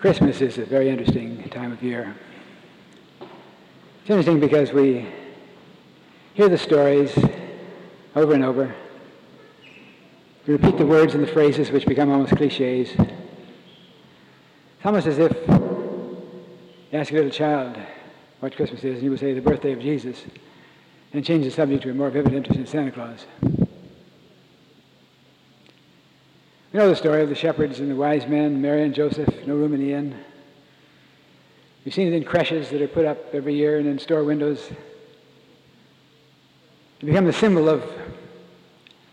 Christmas is a very interesting time of year. It's interesting because we hear the stories over and over. We repeat the words and the phrases which become almost cliches. It's almost as if you ask a little child what Christmas is, and he will say the birthday of Jesus, and change the subject to a more vivid interest in Santa Claus. You know the story of the shepherds and the wise men, Mary and Joseph, no room in the inn. You've seen it in creches that are put up every year and in store windows. It become the symbol of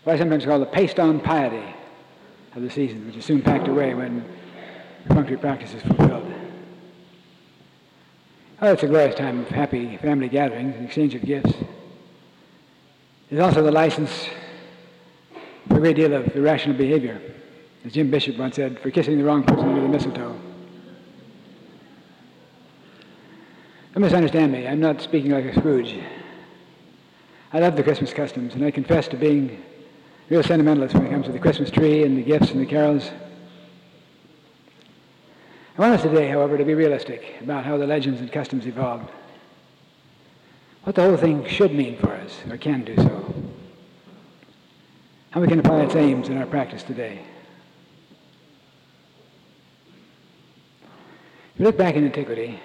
what I sometimes call the paste-on piety of the season, which is soon packed away when perfunctory practice is fulfilled. Oh, it's a glorious time of happy family gatherings and exchange of gifts. It's also the license for a great deal of irrational behavior as Jim Bishop once said, for kissing the wrong person under the mistletoe. Don't misunderstand me. I'm not speaking like a Scrooge. I love the Christmas customs, and I confess to being real sentimentalist when it comes to the Christmas tree and the gifts and the carols. I want us today, however, to be realistic about how the legends and customs evolved. What the whole thing should mean for us, or can do so. How we can apply its aims in our practice today. If you look back in antiquity,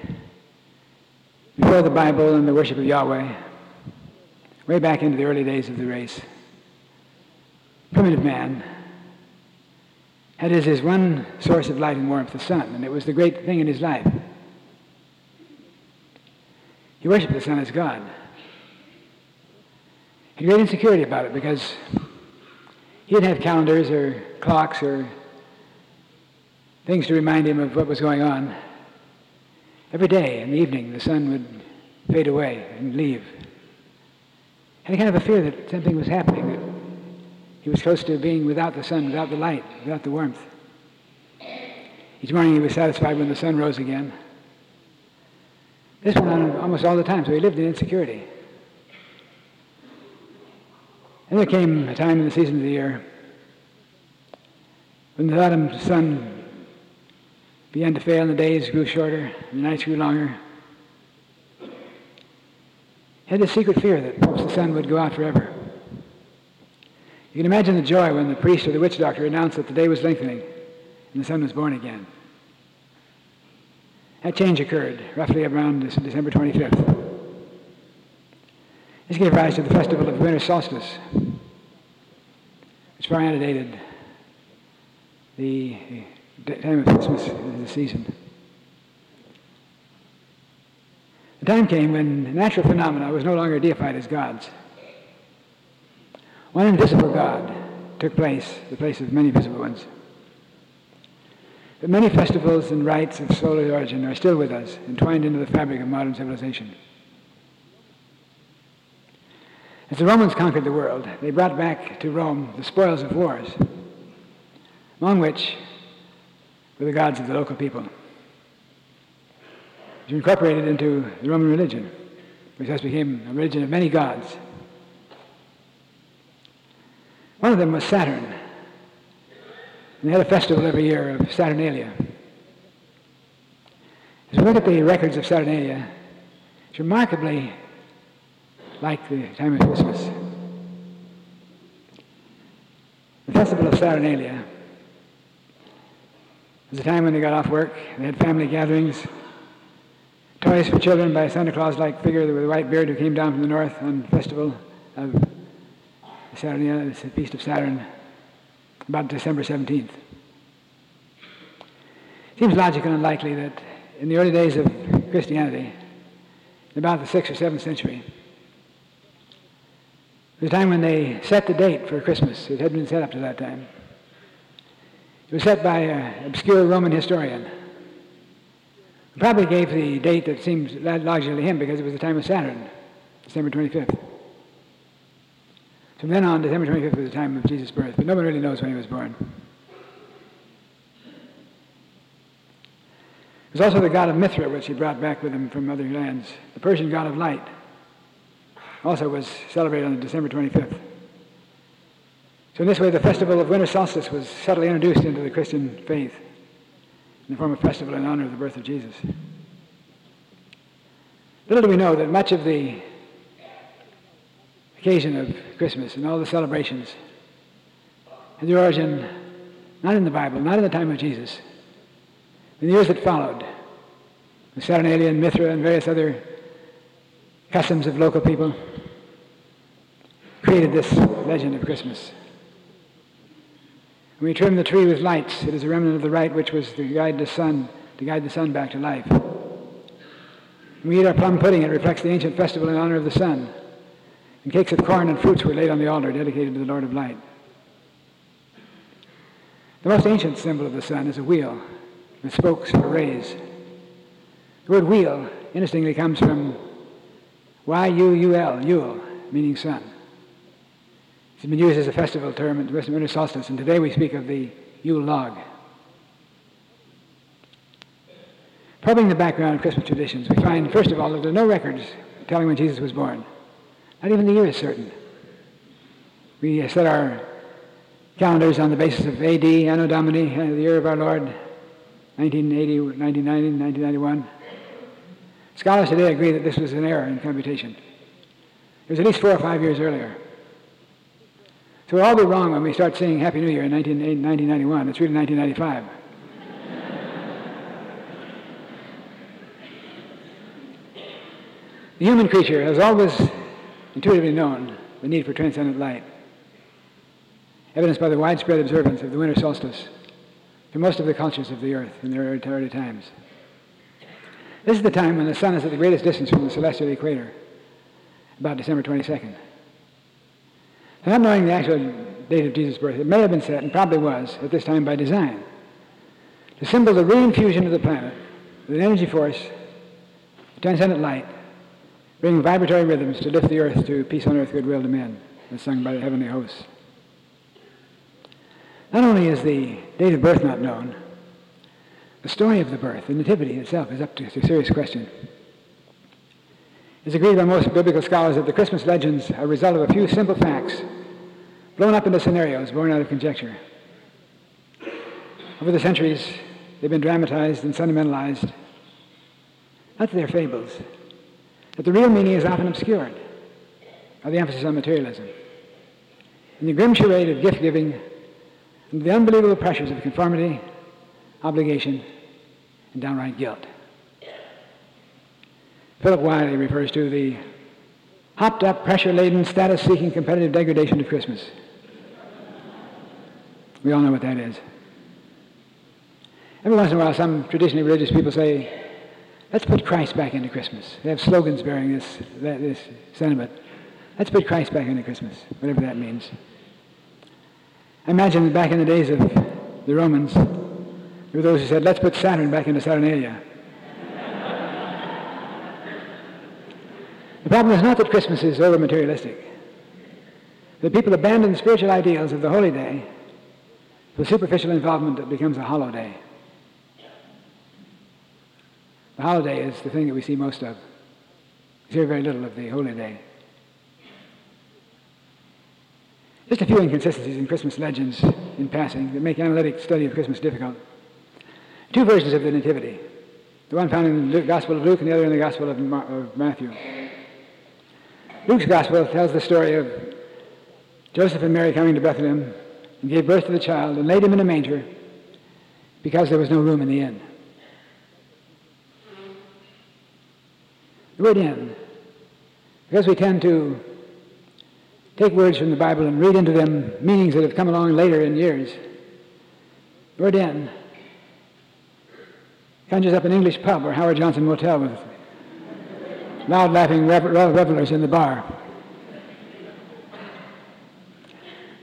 before the Bible and the worship of Yahweh, way back into the early days of the race, primitive man had as his one source of light and warmth the sun, and it was the great thing in his life. He worshiped the sun as God. He had great insecurity about it because he didn't have calendars or clocks or things to remind him of what was going on. Every day in the evening, the sun would fade away and leave. And he kind of a fear that something was happening, that he was close to being without the sun, without the light, without the warmth. Each morning he was satisfied when the sun rose again. This went on almost all the time, so he lived in insecurity. And there came a time in the season of the year when the autumn sun began to fail, and the days grew shorter, and the nights grew longer. He had this secret fear that perhaps the sun would go out forever. You can imagine the joy when the priest or the witch doctor announced that the day was lengthening and the sun was born again. That change occurred roughly around December 25th. This gave rise to the festival of winter solstice, which far antedated the time of Christmas is the season. The time came when natural phenomena was no longer deified as gods. One invisible God took place, the place of many visible ones. But many festivals and rites of solar origin are still with us, entwined into the fabric of modern civilization. As the Romans conquered the world, they brought back to Rome the spoils of wars, among which were the gods of the local people. Which incorporated into the Roman religion, which thus became a religion of many gods. One of them was Saturn. And they had a festival every year of Saturnalia. As we look at the records of Saturnalia, it's remarkably like the time of Christmas. The festival of Saturnalia was a time when they got off work, they had family gatherings, toys for children by a Santa Claus-like figure with a white beard who came down from the north on the festival of Saturn, the Feast of Saturn, about December 17th. It seems logical and likely that in the early days of Christianity, about the 6th or 7th century, the time when they set the date for Christmas. It had been set up to that time. It was set by an obscure Roman historian. Probably gave the date that seems logical to him because it was the time of Saturn, December 25th. From then on, December 25th was the time of Jesus' birth, but nobody really knows when he was born. It was also the god of Mithra, which he brought back with him from other lands. The Persian god of light also was celebrated on December 25th. So in this way, the festival of winter solstice was subtly introduced into the Christian faith. In the form of a festival in honor of the birth of Jesus. Little do we know that much of the occasion of Christmas and all the celebrations had their origin not in the Bible, not in the time of Jesus, in the years that followed, the Saturnalia and Mithra and various other customs of local people created this legend of Christmas. When we trim the tree with lights, it is a remnant of the rite which was to guide the sun, to guide the sun back to life. We eat our plum pudding, it reflects the ancient festival in honor of the sun. And cakes of corn and fruits were laid on the altar dedicated to the Lord of Light. The most ancient symbol of the sun is a wheel with spokes or rays. The word wheel, interestingly, comes from Y-U-U-L, Yule, meaning sun. It's been used as a festival term at the winter solstice, and today we speak of the Yule log. Probing the background of Christmas traditions, we find, first of all, that there are no records telling when Jesus was born. Not even the year is certain. We set our calendars on the basis of AD, Anno Domini, uh, the year of our Lord, 1980, 1990, 1991. Scholars today agree that this was an error in computation. It was at least four or five years earlier. So we'll all be wrong when we start saying Happy New Year in 1991. It's really 1995. the human creature has always intuitively known the need for transcendent light, evidenced by the widespread observance of the winter solstice for most of the cultures of the earth in their early times. This is the time when the sun is at the greatest distance from the celestial equator, about December 22nd. Not knowing the actual date of Jesus' birth, it may have been set, and probably was, at this time by design, to symbol the reinfusion of the planet with an energy force, transcendent light, bringing vibratory rhythms to lift the earth to peace on earth, goodwill to men, as sung by the heavenly hosts. Not only is the date of birth not known, the story of the birth, the nativity itself, is up to a serious question. It's agreed by most biblical scholars that the Christmas legends are a result of a few simple facts blown up into scenarios born out of conjecture. Over the centuries, they've been dramatized and sentimentalized. Not that they're fables, but the real meaning is often obscured by the emphasis on materialism. In the grim charade of gift giving and the unbelievable pressures of conformity, obligation, and downright guilt. Philip Wylie refers to the hopped up, pressure laden, status seeking, competitive degradation of Christmas. We all know what that is. Every once in a while, some traditionally religious people say, let's put Christ back into Christmas. They have slogans bearing this, this sentiment. Let's put Christ back into Christmas, whatever that means. I imagine back in the days of the Romans, there were those who said, let's put Saturn back into Saturnalia. The problem is not that Christmas is over materialistic. That people abandon the spiritual ideals of the holy day for superficial involvement that becomes a hollow day. The holiday is the thing that we see most of. We hear very little of the holy day. Just a few inconsistencies in Christmas legends in passing that make analytic study of Christmas difficult. Two versions of the Nativity. The one found in the Gospel of Luke and the other in the Gospel of, of Matthew. Luke's gospel tells the story of Joseph and Mary coming to Bethlehem and gave birth to the child and laid him in a manger because there was no room in the inn. The word inn, because we tend to take words from the Bible and read into them meanings that have come along later in years, the word inn conjures up an English pub or Howard Johnson motel with loud laughing revelers in the bar.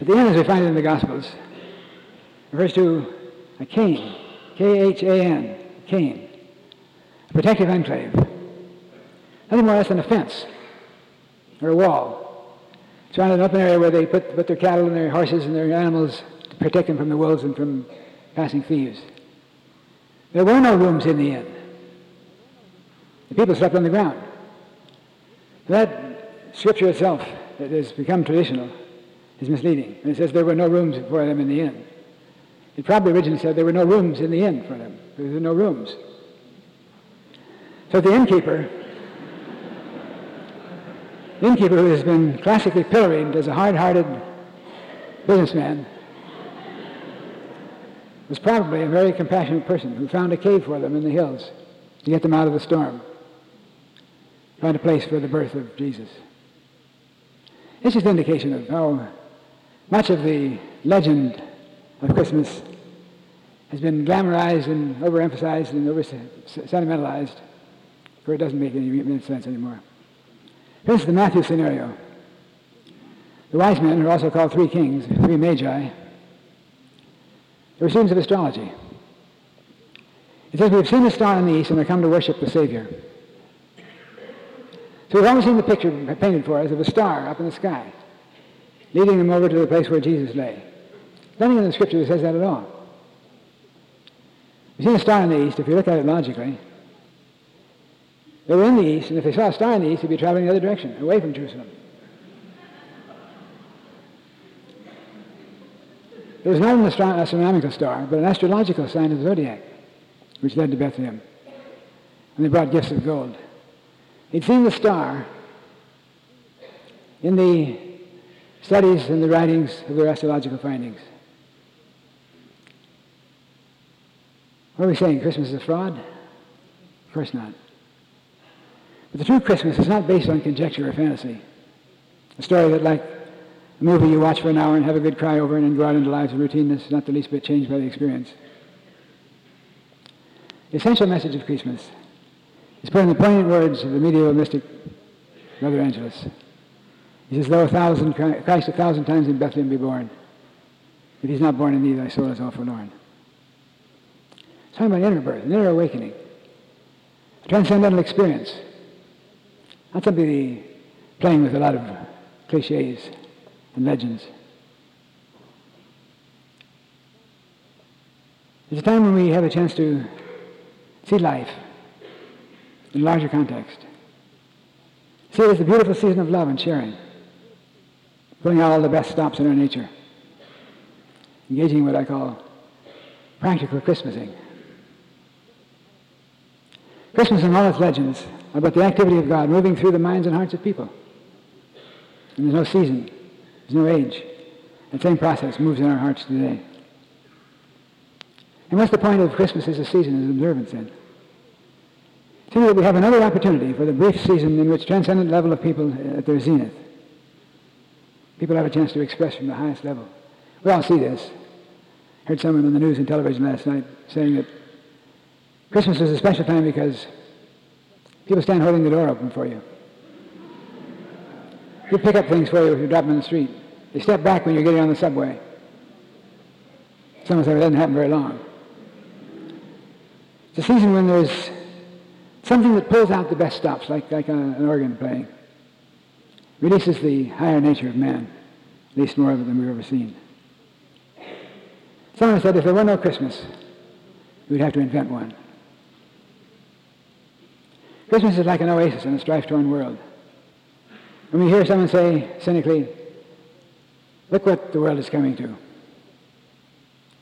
At the end, as we find it in the Gospels, refers to a khan, K-H-A-N, khan, a protective enclave. Nothing more or less than a fence or a wall. Surrounded an open area where they put, put their cattle and their horses and their animals to protect them from the wolves and from passing thieves. There were no rooms in the inn. The people slept on the ground. That scripture itself, that has become traditional, is misleading. And it says there were no rooms for them in the inn. It probably originally said there were no rooms in the inn for them. There were no rooms. So the innkeeper, the innkeeper who has been classically pilloried as a hard-hearted businessman, was probably a very compassionate person who found a cave for them in the hills to get them out of the storm, found a place for the birth of Jesus. This is an indication of how much of the legend of Christmas has been glamorized and overemphasized and over sentimentalized, where it doesn't make any sense anymore. Here's the Matthew scenario. The wise men are also called three kings, three magi. They're students of astrology. It says, We've seen the star in the east and we come to worship the Savior. So we've always seen the picture painted for us of a star up in the sky, leading them over to the place where Jesus lay. Nothing in the scripture says that at all. We've seen a star in the east, if you look at it logically. They were in the east, and if they saw a star in the east, they'd be traveling the other direction, away from Jerusalem. It was not an astro- astronomical star, but an astrological sign of the zodiac, which led to Bethlehem. And they brought gifts of gold. He'd seen the star in the studies and the writings of their astrological findings. What are we saying? Christmas is a fraud? Of course not. But the true Christmas is not based on conjecture or fantasy. A story that, like a movie you watch for an hour and have a good cry over and then go out into lives of routineness, not the least bit changed by the experience. The essential message of Christmas is put in the poignant words of the medieval mystic Brother Angelus. He says, Though a thousand, Christ a thousand times in Bethlehem be born, if he's not born in thee, thy soul is all forlorn. It's talking about inner birth, an inner awakening, a transcendental experience. Not simply playing with a lot of cliches and legends. It's a time when we have a chance to see life in larger context. See it as a beautiful season of love and sharing, pulling out all the best stops in our nature, engaging in what I call practical Christmasing. Christmas and all its legends are about the activity of God moving through the minds and hearts of people. And there's no season, there's no age. That same process moves in our hearts today. And what's the point of Christmas as a season, as observance then? That we have another opportunity for the brief season in which transcendent level of people uh, at their zenith. People have a chance to express from the highest level. We all see this. Heard someone on the news and television last night saying that Christmas is a special time because people stand holding the door open for you. They pick up things for you if you drop them in the street. They step back when you're getting on the subway. Someone said it doesn't happen very long. It's a season when there's something that pulls out the best stops, like, like an organ playing. Releases the higher nature of man, at least more of it than we've ever seen. Someone said if there were no Christmas, we'd have to invent one. Christmas is like an oasis in a strife-torn world. When we hear someone say cynically, look what the world is coming to,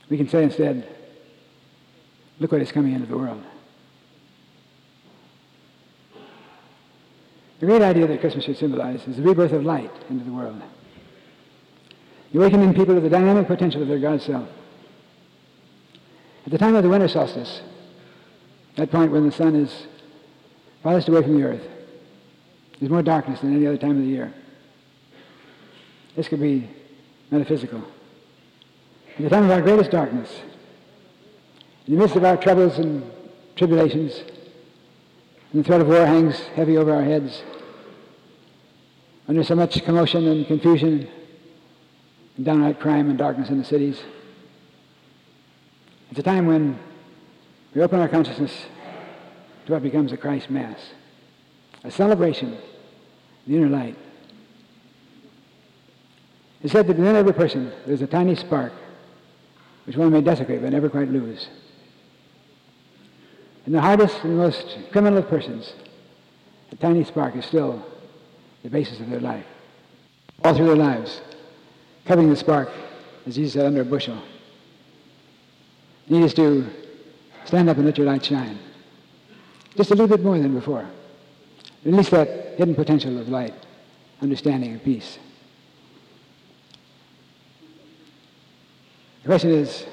we can say instead, look what is coming into the world. The great idea that Christmas should symbolize is the rebirth of light into the world. You awaken in people to the dynamic potential of their God self. At the time of the winter solstice, that point when the sun is farthest away from the earth, there's more darkness than any other time of the year. This could be metaphysical. At the time of our greatest darkness, in the midst of our troubles and tribulations, and the threat of war hangs heavy over our heads. Under so much commotion and confusion, and downright crime and darkness in the cities. It's a time when we open our consciousness to what becomes a Christ Mass, a celebration of the inner light. It's said that within every person there's a tiny spark which one may desecrate but never quite lose. In the hardest and most criminal of persons, a tiny spark is still the basis of their life. All through their lives, covering the spark, as Jesus said, under a bushel. You need is to stand up and let your light shine. Just a little bit more than before. Release that hidden potential of light, understanding, and peace. The question is,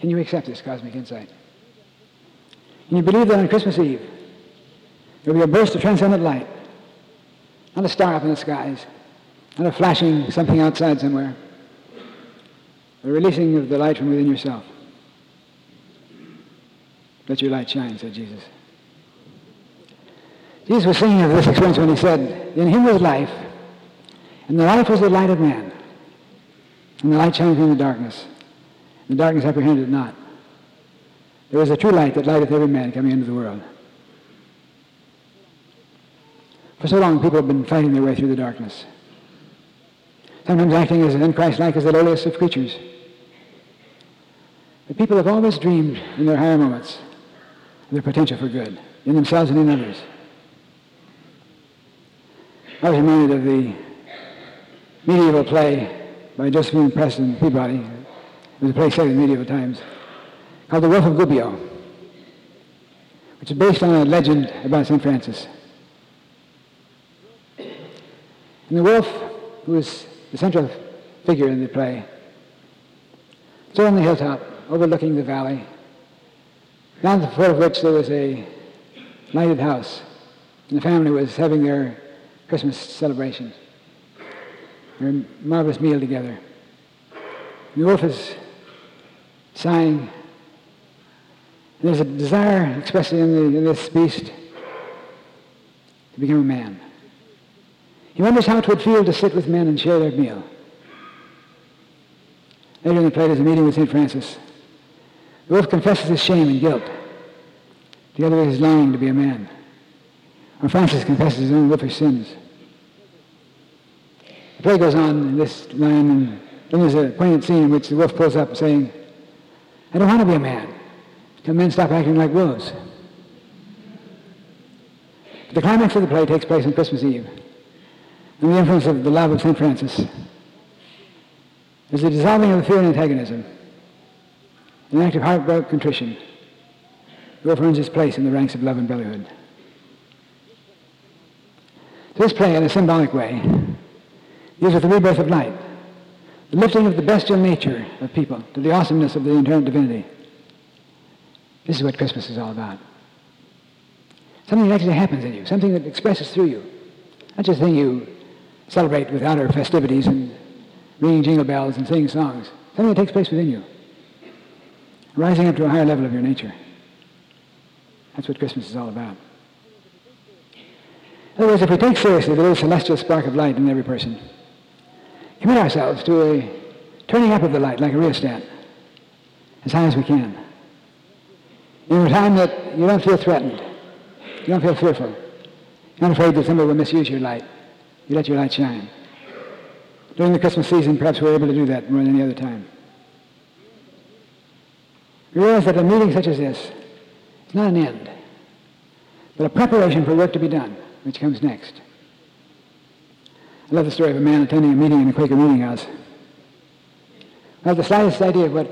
can you accept this cosmic insight? Can you believe that on Christmas Eve there will be a burst of transcendent light, not a star up in the skies, not a flashing something outside somewhere, a releasing of the light from within yourself. Let your light shine, said Jesus. Jesus was singing of this experience when he said, In him was life, and the life was the light of man. And the light shines in the darkness. And the darkness apprehended it not. There is a true light that lighteth every man coming into the world. For so long, people have been fighting their way through the darkness. Sometimes acting as unchrist-like as the lowliest of creatures. But people have always dreamed in their higher moments of their potential for good, in themselves and in others. I was reminded of the medieval play by Josephine Preston Peabody. It was a play set in medieval times called The Wolf of Gubbio, which is based on a legend about St. Francis. And the wolf, who is the central figure in the play, stood on the hilltop overlooking the valley, down the foot of which there was a lighted house. And the family was having their Christmas celebration, their marvelous meal together. And the wolf is sighing there's a desire, especially in, the, in this beast, to become a man. He wonders how it would feel to sit with men and share their meal. Later in the play, there's a meeting with St. Francis. The wolf confesses his shame and guilt, together with his longing to be a man. Or Francis confesses his own wolfish sins. The play goes on in this line, and then there's a poignant scene in which the wolf pulls up saying, I don't want to be a man till men stop acting like wolves. The climax of the play takes place on Christmas Eve. And the influence of the love of St. Francis is the dissolving of the fear and antagonism, an act of heartbroken contrition. Wolf earns his place in the ranks of love and brotherhood. This play, in a symbolic way, deals with the rebirth of light, the lifting of the bestial nature of people to the awesomeness of the inherent divinity. This is what Christmas is all about. Something that actually happens in you, something that expresses through you. Not just a thing you celebrate with outer festivities and ringing jingle bells and singing songs. Something that takes place within you, rising up to a higher level of your nature. That's what Christmas is all about. In other words, if we take seriously the little celestial spark of light in every person, commit ourselves to a turning up of the light like a rheostat as high as we can. In a time that you don't feel threatened, you don't feel fearful, you're not afraid that somebody will misuse your light, you let your light shine. During the Christmas season, perhaps we're able to do that more than any other time. We realize that a meeting such as this is not an end, but a preparation for work to be done, which comes next. I love the story of a man attending a meeting in a Quaker meeting house. Have the slightest idea of what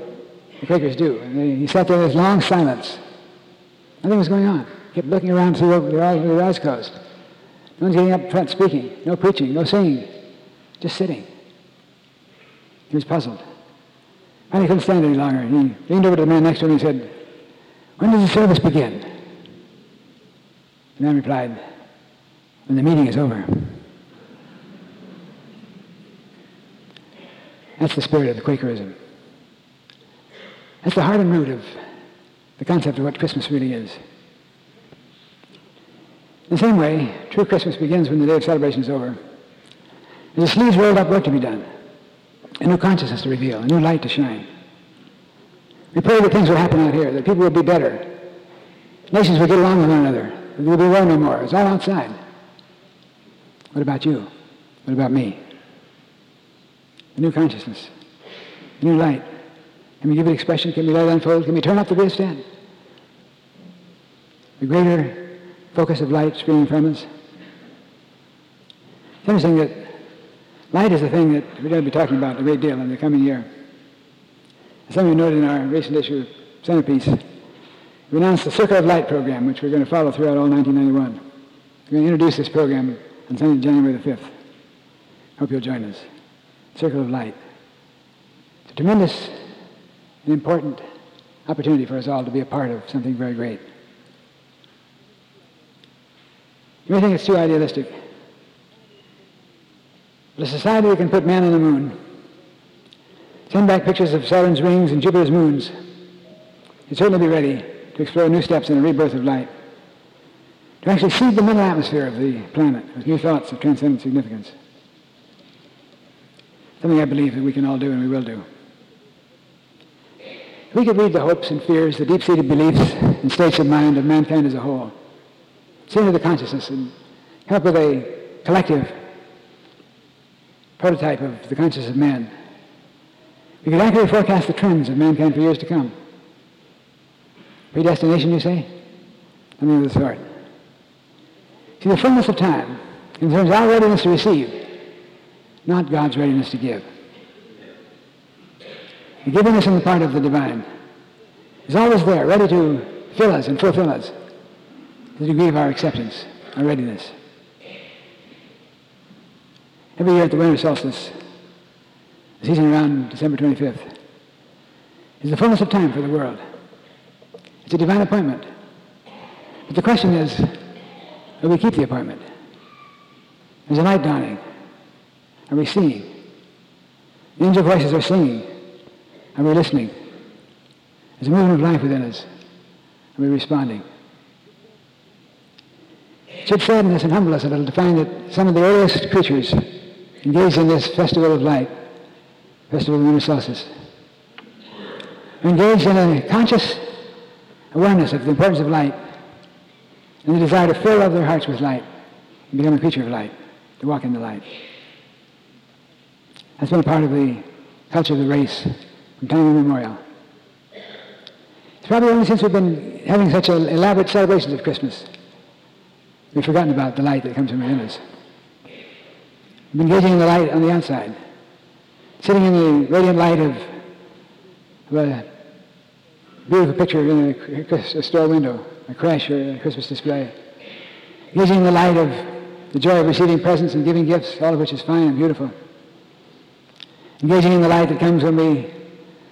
the Quakers do. And he sat there in this long silence. Nothing was going on. Kept looking around through eyes, their eyes closed. No one's getting up front speaking, no preaching, no singing, just sitting. He was puzzled. And he couldn't stand any longer. He leaned over to the man next to him and said, When does the service begin? The man replied, When the meeting is over. That's the spirit of the Quakerism. That's the heart and root of the concept of what Christmas really is. In the same way, true Christmas begins when the day of celebration is over. There's a sleeves rolled up work to be done, a new consciousness to reveal, a new light to shine. We pray that things will happen out here, that people will be better, nations will get along with one another, there will be war no more. It's all outside. What about you? What about me? A new consciousness, a new light. Can we give it expression? Can we let it unfold? Can we turn up the rheostat? The greater focus of light streaming from us. Interesting that light is a thing that we're going to be talking about a great deal in the coming year. Some of you noted in our recent issue centerpiece, we announced the Circle of Light program, which we're going to follow throughout all 1991. We're going to introduce this program on Sunday, January the 5th. Hope you'll join us. Circle of Light. It's a tremendous and important opportunity for us all to be a part of something very great. You may think it's too idealistic. But a society that can put man on the moon, send back pictures of Saturn's rings and Jupiter's moons, would certainly be ready to explore new steps in the rebirth of light, to actually seed the middle atmosphere of the planet with new thoughts of transcendent significance. Something I believe that we can all do and we will do. We could read the hopes and fears, the deep-seated beliefs and states of mind of mankind as a whole, see into the consciousness and come up with a collective prototype of the consciousness of man, we could accurately forecast the trends of mankind for years to come. Predestination, you say? Something of the sort. See, the fullness of time concerns our readiness to receive, not God's readiness to give. The us on the part of the divine is always there, ready to fill us and fulfill us to the degree of our acceptance, our readiness. Every year at the winter solstice, the season around December 25th, is the fullness of time for the world. It's a divine appointment. But the question is, will we keep the appointment? There's a light dawning. Are we seeing? The angel voices are singing. Are we listening? There's a movement of life within us. Are we responding? It should sadden us and humble us a little to find that some of the earliest creatures engaged in this festival of light, festival of are engaged in a conscious awareness of the importance of light and the desire to fill up their hearts with light and become a creature of light, to walk in the light. That's been a part of the culture of the race from time immemorial. It's probably only since we've been having such elaborate celebrations of Christmas we've forgotten about the light that comes from within us. We've been gazing in the light on the outside, sitting in the radiant light of, of a beautiful picture in a, a store window, a creche or a Christmas display, gazing in the light of the joy of receiving presents and giving gifts, all of which is fine and beautiful. Engaging in the light that comes when we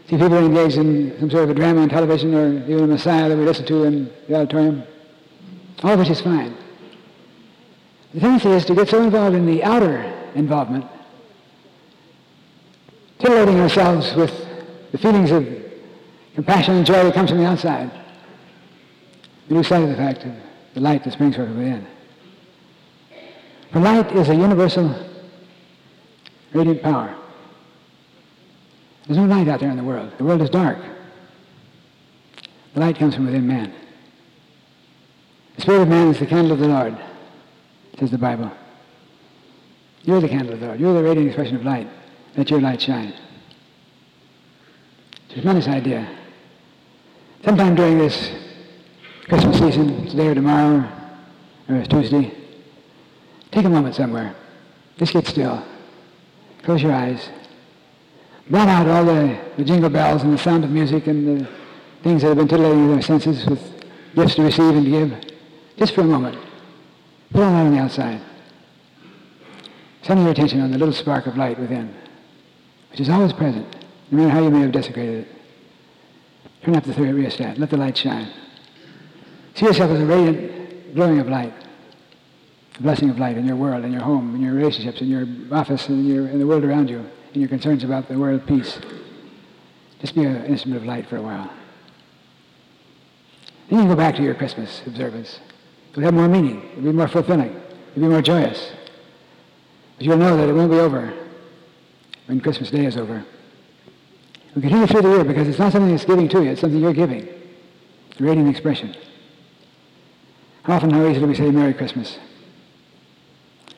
see people engaged in some sort of a drama on television or even a Messiah that we listen to in the auditorium. All of which is fine. The tendency is to get so involved in the outer involvement, titillating ourselves with the feelings of compassion and joy that comes from the outside. We lose sight of the fact of the light that springs from within. For light is a universal radiant power. There's no light out there in the world. The world is dark. The light comes from within man. The spirit of man is the candle of the Lord, says the Bible. You're the candle of the Lord. You're the radiant expression of light. Let your light shine. It's a tremendous idea. Sometime during this Christmas season, today or tomorrow, or it's Tuesday, take a moment somewhere. Just get still. Close your eyes. Blot out all the, the jingle bells and the sound of music and the things that have been titillating their senses with gifts to receive and to give. Just for a moment. Put all that on the outside. Center your attention on the little spark of light within, which is always present, no matter how you may have desecrated it. Turn up the third rheostat. Let the light shine. See yourself as a radiant glowing of light, a blessing of light in your world, in your home, in your relationships, in your office, in, your, in the world around you, in your concerns about the world peace. Just be an instrument of light for a while. Then you can go back to your Christmas observance. It'll have more meaning. It'll be more fulfilling. It'll be more joyous. But you'll know that it won't be over when Christmas Day is over. We continue through the year because it's not something that's giving to you, it's something you're giving. It's radiant expression. How often, how easily do we say Merry Christmas?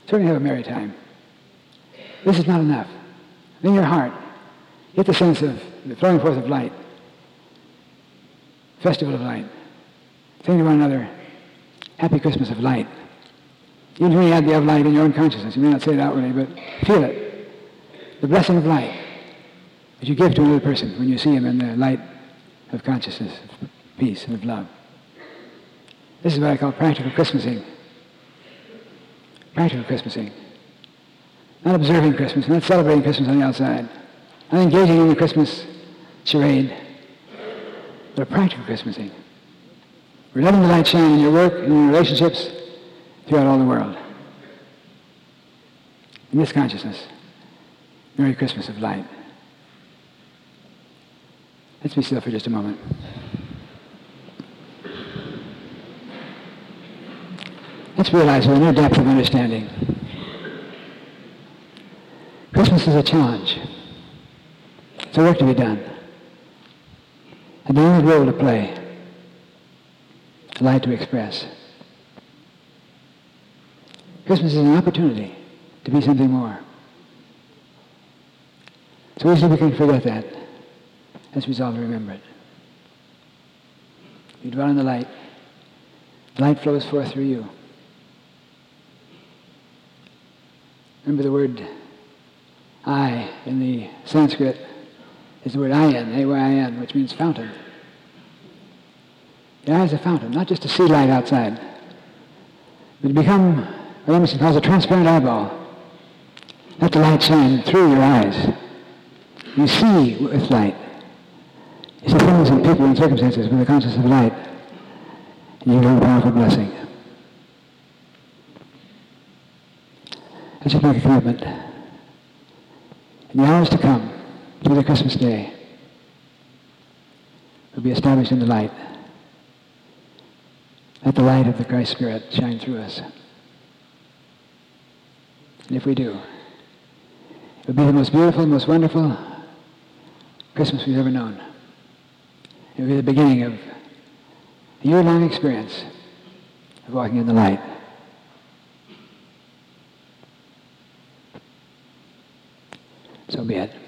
Certainly have a merry time. This is not enough. In your heart, get the sense of the flowing forth of light. Festival of light. Saying to one another, Happy Christmas of light. Even when you have the of light in your own consciousness, you may not say it outwardly, but feel it. The blessing of light. that you give to another person when you see him in the light of consciousness, of peace, and of love. This is what I call practical Christmasing. Practical Christmasing. Not observing Christmas, not celebrating Christmas on the outside, not engaging in the Christmas charade, but a practical Christmasing. We're letting the light shine in your work, and in your relationships, throughout all the world. In this consciousness, Merry Christmas of light. Let's be still for just a moment. Let's realize we're in a depth of understanding. Christmas is a challenge. It's a work to be done. A dynamic role to play. A light to express. Christmas is an opportunity to be something more. So easily we can forget that. Let's resolve to remember it. You dwell in the light. The light flows forth through you. Remember the word I in the Sanskrit is the word ayin, A-Y-I-N, which means fountain. The eye is a fountain, not just to see light outside, but to become what Emerson calls a transparent eyeball. Let the light shine through your eyes. You see with light. You see things and people and circumstances with the consciousness of light. And you learn powerful blessing. Make a commitment. In the hours to come, through the Christmas day, will be established in the light. Let the light of the Christ Spirit shine through us. And if we do, it will be the most beautiful, most wonderful Christmas we've ever known. It will be the beginning of a year-long experience of walking in the light. So be it.